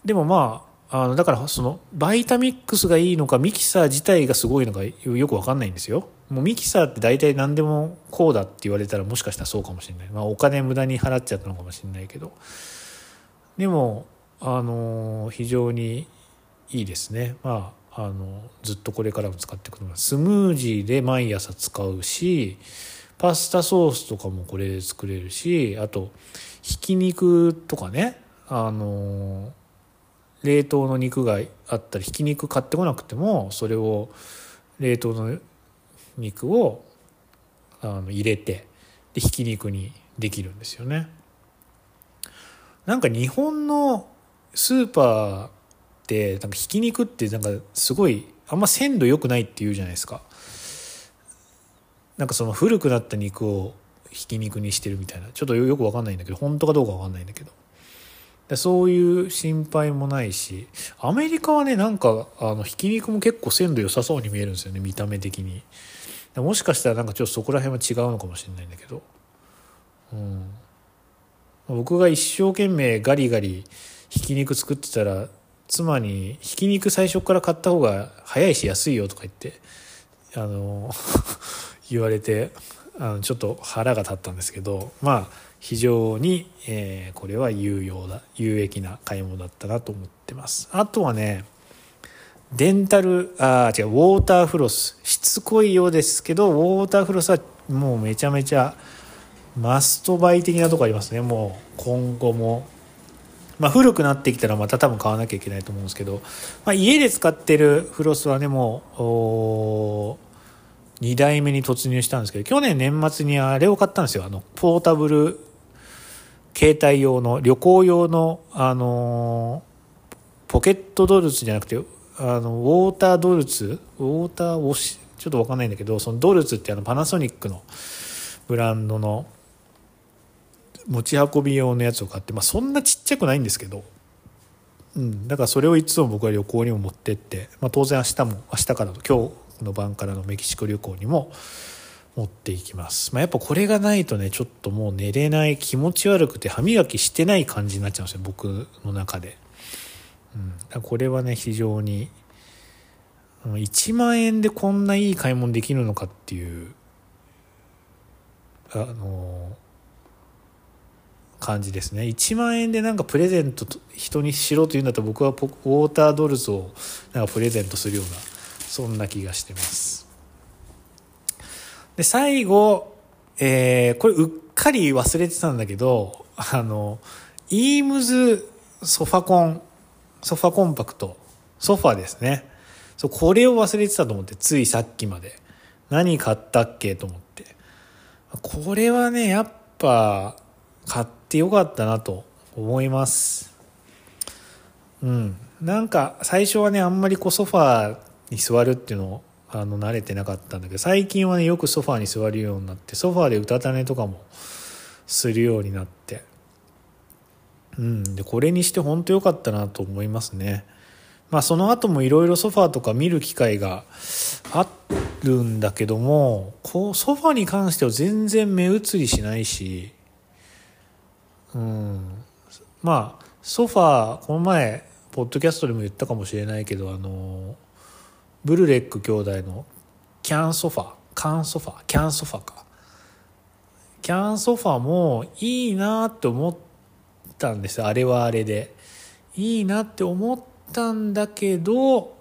でもまあ、あのだからそのバイタミックスがいいのかミキサー自体がすごいのかよく分かんないんですよ。もうミキサーって大体何でもこうだって言われたらもしかしたらそうかもしれない、まあ、お金無駄に払っちゃったのかもしれないけど。でもあの非常にいいですね。まああのずっとこれからも使っていくと思いますスムージーで毎朝使うしパスタソースとかもこれで作れるしあとひき肉とかね。あの冷凍の肉があったりひき肉買ってこなくてもそれを冷凍の肉をあの入れてでひき肉にできるんですよね。なんか日本のスーパーってなんかひき肉ってなんかすごいあんま鮮度良くないって言うじゃないですか。なんかその古くなった肉をひき肉にしてるみたいな。ちょっとよく分かんないんだけど本当かどうか分かんないんだけど。でそういう心配もないしアメリカはねなんかあのひき肉も結構鮮度良さそうに見えるんですよね見た目的に。もしかしたらなんかちょっとそこら辺は違うのかもしれないんだけど。うん。僕が一生懸命ガリガリひき肉作ってたら妻に「ひき肉最初から買った方が早いし安いよ」とか言ってあの 言われてあのちょっと腹が立ったんですけどまあ非常に、え、これは有用だ有益な買い物だったなと思ってます。あとはねデンタルあ違うウォーターフロス。しつこいようですけどウォーターフロスはもうめちゃめちゃマストバイ的なとこありますね。もう今後も。まあ、古くなってきたらまた多分買わなきゃいけないと思うんですけど、まあ、家で使ってるフロスはねもう2代目に突入したんですけど去年年末にあれを買ったんですよ。あのポータブル携帯用の旅行用のあのポケットドルツじゃなくてあのウォータードルツ？ウォーターウォシちょっと分かんないんだけどそのドルツってあのパナソニックのブランドの持ち運び用のやつを買って、まあ、そんなちっちゃくないんですけど、うん、だからそれをいつも僕は旅行にも持ってって、まあ、当然明日も明日からの今日の晩からのメキシコ旅行にも持っていきます、まあ、やっぱこれがないとねちょっともう寝れない気持ち悪くて歯磨きしてない感じになっちゃうんですよ僕の中で、うん、これはね非常に1万円でこんないい買い物できるのかっていうあの感じですね。1万円でなんかプレゼント人にしろというんだったら僕はウォータードルズをなんかプレゼントするようなそんな気がしてます。で最後、えー、これうっかり忘れてたんだけどあのイームズソファコンソファコンパクトソファですねそうこれを忘れてたと思ってついさっきまで何買ったっけと思ってこれはねやっぱ買ってよかったなと思います。うん。なんか最初はね、あんまりこうソファーに座るっていうのをあの慣れてなかったんだけど、最近はね、よくソファーに座るようになって、ソファーでうたた寝とかもするようになって、うん。で、これにして本当良かったなと思いますね。まあその後もいろいろソファーとか見る機会があるんだけども、こうソファーに関しては全然目移りしないし、うん、まあソファーこの前ポッドキャストでも言ったかもしれないけどあのブルレック兄弟のキャンソファーカンソファキャンソファかキャンソファもいいなって思ったんですあれはあれでいいなって思ったんだけど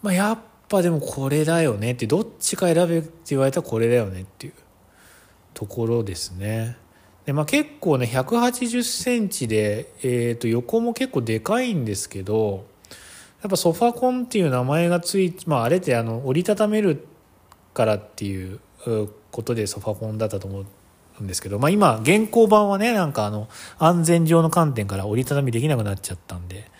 まあやっぱでもこれだよねってどっちか選べって言われたらこれだよねっていうところですね。でまあ、結構ね180センチで、えー、と横も結構でかいんですけどやっぱソファコンっていう名前がついて、まあ、あれってあの折りたためるからっていうことでソファコンだったと思うんですけど、まあ、今現行版はねなんかあの安全上の観点から折りたたみできなくなっちゃったんで、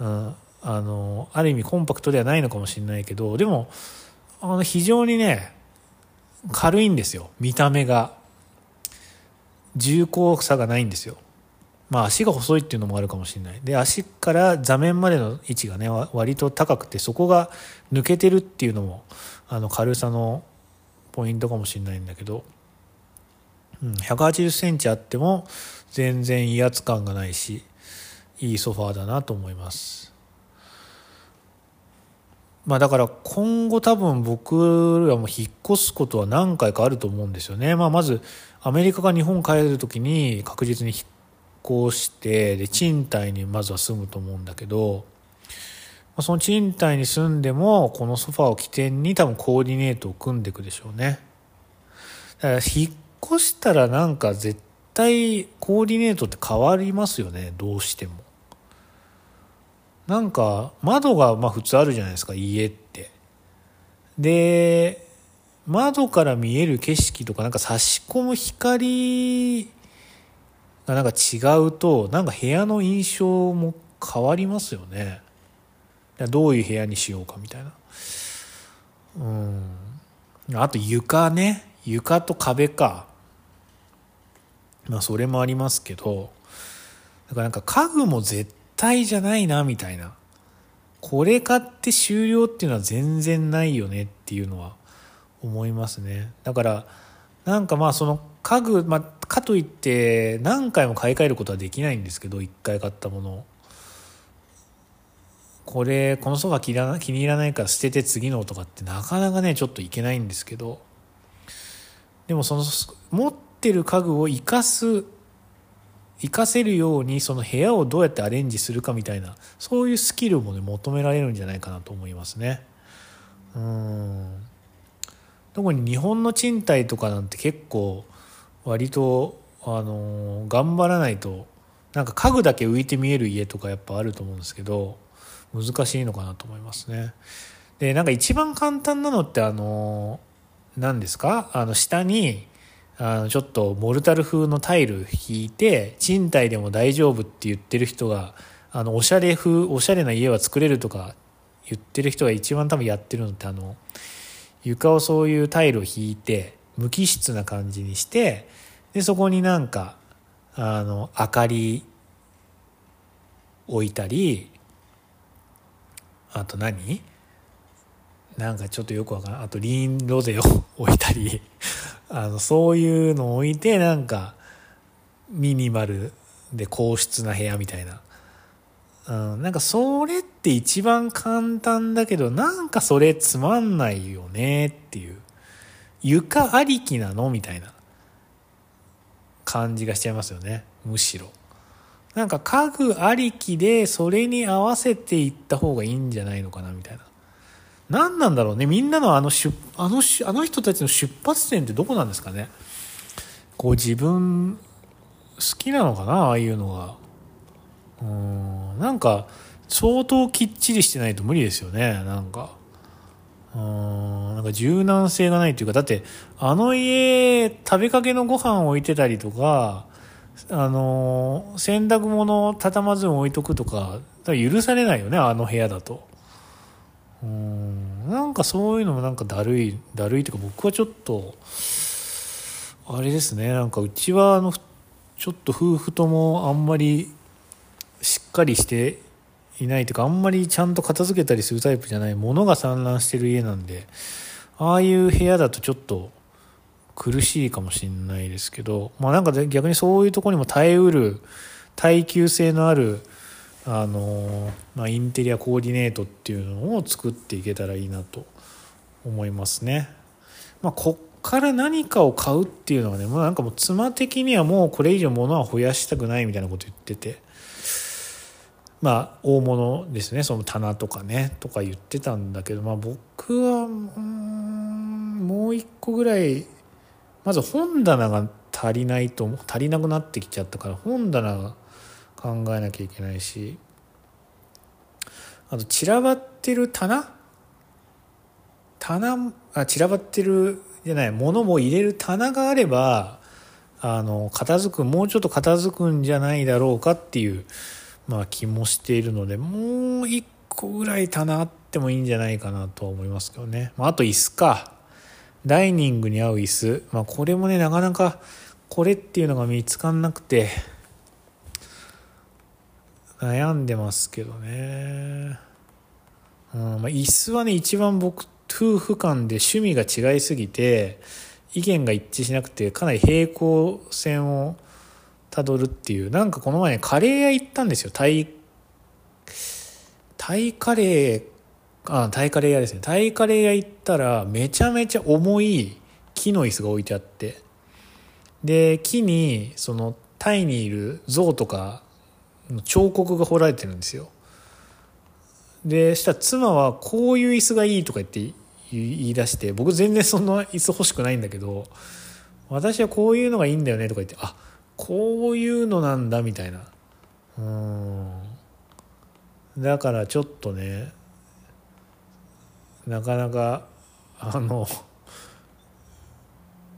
うん、あのある意味コンパクトではないのかもしれないけどでもあの非常にね軽いんですよ。見た目が。重厚さがないんですよ。まあ足が細いっていうのもあるかもしれない。で足から座面までの位置がね割と高くてそこが抜けてるっていうのもあの軽さのポイントかもしれないんだけど、うん、180センチあっても全然威圧感がないしいいソファーだなと思います。まあだから今後多分僕らも引っ越すことは何回かあると思うんですよね。まあまずアメリカが日本帰る時に確実に引っ越してで賃貸にまずは住むと思うんだけどその賃貸に住んでもこのソファーを起点に多分コーディネートを組んでいくでしょうね。だから引っ越したらなんか絶対コーディネートって変わりますよねどうしても。なんか窓がまあ普通あるじゃないですか家ってで窓から見える景色とかなんか差し込む光がなんか違うとなんか部屋の印象も変わりますよね。どういう部屋にしようかみたいな。うん。あと床ね。床と壁か。まあそれもありますけど。だからなんか家具も絶対じゃないなみたいな。これ買って終了っていうのは全然ないよねっていうのは思いますね。だからなんかまあその家具、まあ、かといって何回も買い替えることはできないんですけど1回買ったものこれこのソファ気に入らないから捨てて次のとかってなかなかねちょっといけないんですけど。でもその持ってる家具を生かす活かせるようにその部屋をどうやってアレンジするかみたいなそういうスキルもね求められるんじゃないかなと思いますね。うん。特に日本の賃貸とかなんて結構割とあの頑張らないとなんか家具だけ浮いて見える家とかやっぱあると思うんですけど難しいのかなと思いますね。でなんか一番簡単なのってあの何ですか？あの下にあのちょっとモルタル風のタイル引いて賃貸でも大丈夫って言ってる人があのおしゃれ風おしゃれな家は作れるとか言ってる人が一番多分やってるのってあの床をそういうタイルを引いて無機質な感じにしてでそこになんかあの明かり置いたりあと何？なんかちょっとよくわからん。あとリーンロゼを置いたり。あのそういうのを置いてなんかミニマルで硬質な部屋みたいな、うん、なんかそれって一番簡単だけどなんかそれつまんないよねっていう床ありきなのみたいな感じがしちゃいますよねむしろ。なんか家具ありきでそれに合わせていった方がいいんじゃないのかなみたいな。何なんだろうねみんなのあの出あのあの人たちの出発点ってどこなんですかね。こう自分好きなのかなああいうのが。うんなんか相当きっちりしてないと無理ですよね。なんか。うん。なんか柔軟性がないというか。だってあの家食べかけのご飯置いてたりとかあの洗濯物畳まずに置いとくとか許されないよねあの部屋だと。うーん。なんかそういうのもなんかだるいだるいというか僕はちょっとあれですね。なんかうちはあのちょっと夫婦ともあんまりしっかりしていないというかあんまりちゃんと片付けたりするタイプじゃないものが散乱してる家なんでああいう部屋だとちょっと苦しいかもしれないですけどまあなんか逆にそういうとこにも耐えうる耐久性のあるあの、まあ、インテリアコーディネートっていうのを作っていけたらいいなと思いますね。まあ、こっから何かを買うっていうのはねもうなんかもう妻的にはもうこれ以上物は増やしたくないみたいなこと言っててまあ大物ですね。その棚とかね。とか言ってたんだけどまあ僕はうんもう一個ぐらいまず本棚が足りないと足りなくなってきちゃったから本棚が考えなきゃいけないしあと散らばってる棚？棚あ散らばってるじゃない物も入れる棚があればあの片付くもうちょっと片付くんじゃないだろうかっていう、まあ、気もしているのでもう一個ぐらい棚あってもいいんじゃないかなとは思いますけどね、まあ、あと椅子か。ダイニングに合う椅子、まあ、これもねなかなかこれっていうのが見つかんなくて悩んでますけどね。うんまあ、椅子はね、一番僕、夫婦間で趣味が違いすぎて、意見が一致しなくて、かなり平行線をたどるっていう。なんかこの前、カレー屋行ったんですよ。タイ、タイカレー、あ、タイカレー屋ですね。タイカレー屋行ったら、めちゃめちゃ重い木の椅子が置いてあって。で、木に、その、タイにいる象とかの彫刻が彫られてるんですよでしたら妻はこういう椅子がいいとか言って言い出して僕全然そんな椅子欲しくないんだけど私はこういうのがいいんだよねとか言ってあこういうのなんだみたいな。うん。だからちょっとねなかなかあの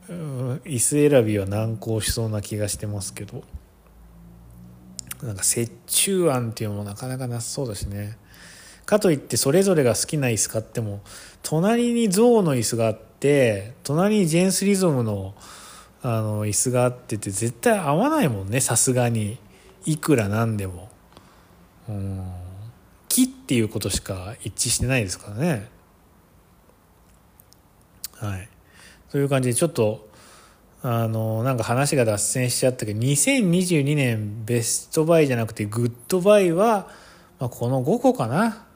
椅子選びは難航しそうな気がしてますけど。なんか折衷案っていうのもなかなかなさそうだしね。かといってそれぞれが好きな椅子買っても隣にゾウの椅子があって隣にジェンスリゾムのあの椅子があってて絶対合わないもんねさすがに。いくらなんでも。うん。木っていうことしか一致してないですからね。はい。という感じでちょっとあのなんか話が脱線しちゃったけど2022年 best buy じゃなくて good buy は、まあ、この5個かな。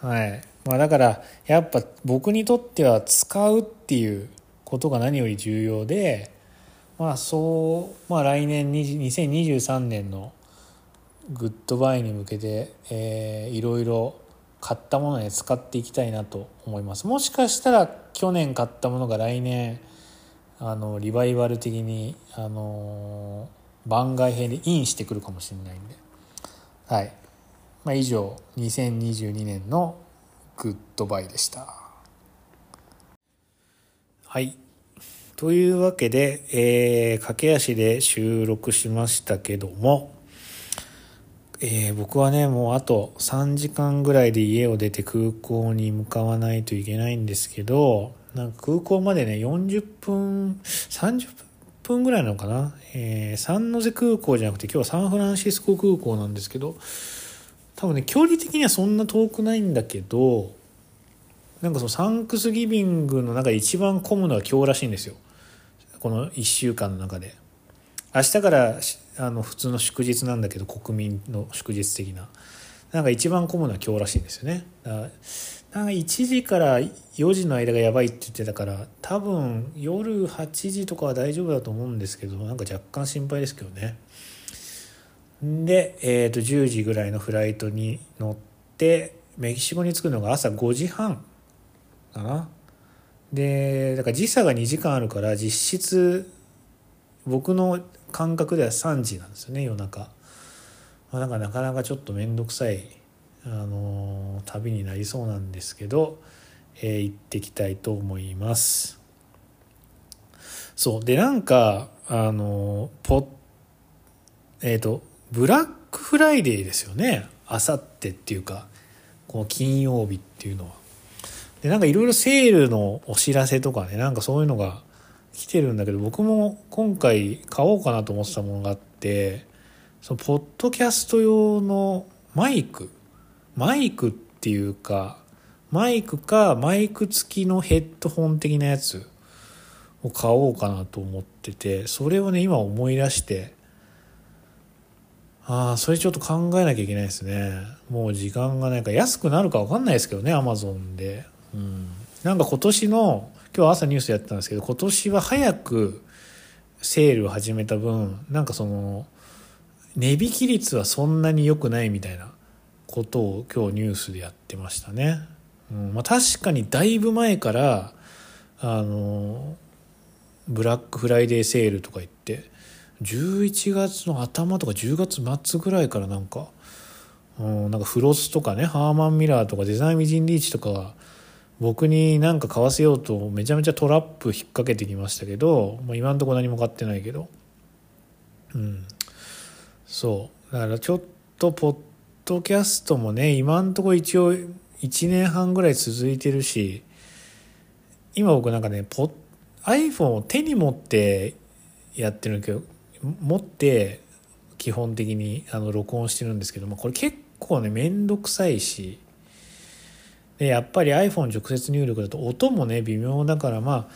はい。まあだからやっぱ僕にとっては使うっていうことが何より重要でまあそうまあ来年2023年の good buy に向けて、えー、いろいろ買ったもので使っていきたいなと思います。もしかしたら去年買ったものが来年あのリバイバル的にあの番外編でインしてくるかもしれないんで。はい、まあ、以上2022年の Good Buy でした。はい。というわけで、えー、駆け足で収録しましたけどもえー、僕はねもうあと3時間ぐらいで家を出て空港に向かわないといけないんですけどなんか空港までね40分30分ぐらいなのかな、えー、サンノゼ空港じゃなくて今日はサンフランシスコ空港なんですけど多分ね距離的にはそんな遠くないんだけどなんかそのサンクスギビングの中で一番混むのは今日らしいんですよ。この1週間の中で。明日からあの普通の祝日なんだけど国民の祝日的な。なんか一番混むのは今日らしいんですよね。だからなんか1時から4時の間がやばいって言ってたから多分夜8時とかは大丈夫だと思うんですけどなんか若干心配ですけどね。で、えー、と10時ぐらいのフライトに乗ってメキシコに着くのが朝5時半。かな。でだから時差が2時間あるから実質僕の感覚では3時なんですよね夜中、まあ、なんかなかなかちょっと面倒くさい、あのー、旅になりそうなんですけど、えー、行ってきたいと思います。そう。でなんかあのー、ポえっ、ー、とブラックフライデーですよね。あさってっていうかこの金曜日っていうのは。でなんかいろいろセールのお知らせとかねなんかそういうのが来てるんだけど僕も今回買おうかなと思ってたものがあってそのポッドキャスト用のマイク。マイクっていうかマイクかマイク付きのヘッドホン的なやつを買おうかなと思っててそれをね今思い出してああそれちょっと考えなきゃいけないですね。もう時間がないか安くなるか分かんないですけどねアマゾンで。うんなんか今年の今日朝ニュースやってたんですけど今年は早くセールを始めた分なんかその値引き率はそんなに良くないみたいなことを今日ニュースでやってましたね。うんまあ、確かにだいぶ前からあのブラックフライデーセールとか言って11月の頭とか10月末ぐらいからなんか、うん、なんかフロスとかねハーマンミラーとかデザインミジンリーチとか僕に何か買わせようとめちゃめちゃトラップ引っ掛けてきましたけど、まあ、今んとこ何も買ってないけど。うん。そう。だからちょっとポッドキャストもね今んとこ一応1年半ぐらい続いてるし今僕なんかねポ iPhone を手に持ってやってるけど持って基本的にあの録音してるんですけどもこれ結構ね面倒くさいしでやっぱり iPhone 直接入力だと音もね微妙だからま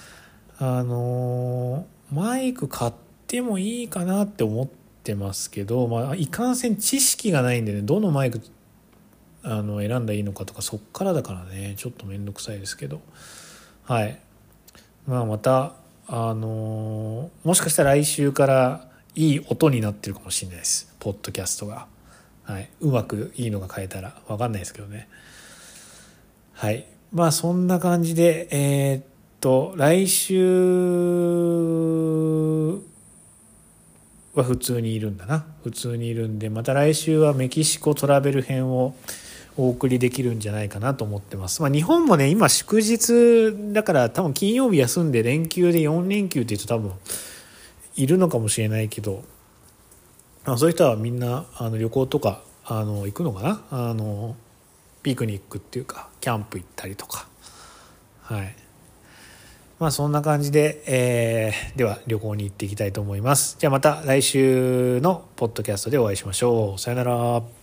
ああのー、マイク買ってもいいかなって思ってますけど、まあ、いかんせん知識がないんでねどのマイクあの選んだらいいのかとかそっからだからねちょっと面倒くさいですけど。はい。まあまたあのー、もしかしたら来週からいい音になってるかもしれないです。ポッドキャストが、はい、うまくいいのが変えたら。分かんないですけどね。はい。まあそんな感じで、えー、っと、来週は普通にいるんだな。普通にいるんで、また来週はメキシコトラベル編をお送りできるんじゃないかなと思ってます。まあ日本もね、今祝日だから多分金曜日休んで連休で4連休って言うと多分いるのかもしれないけど、まあ、そういう人はみんなあの旅行とかあの行くのかなあのピクニックっていうかキャンプ行ったりとか。はい。まあそんな感じで、えー、では旅行に行っていきたいと思います。じゃあまた来週のポッドキャストでお会いしましょう。さよなら。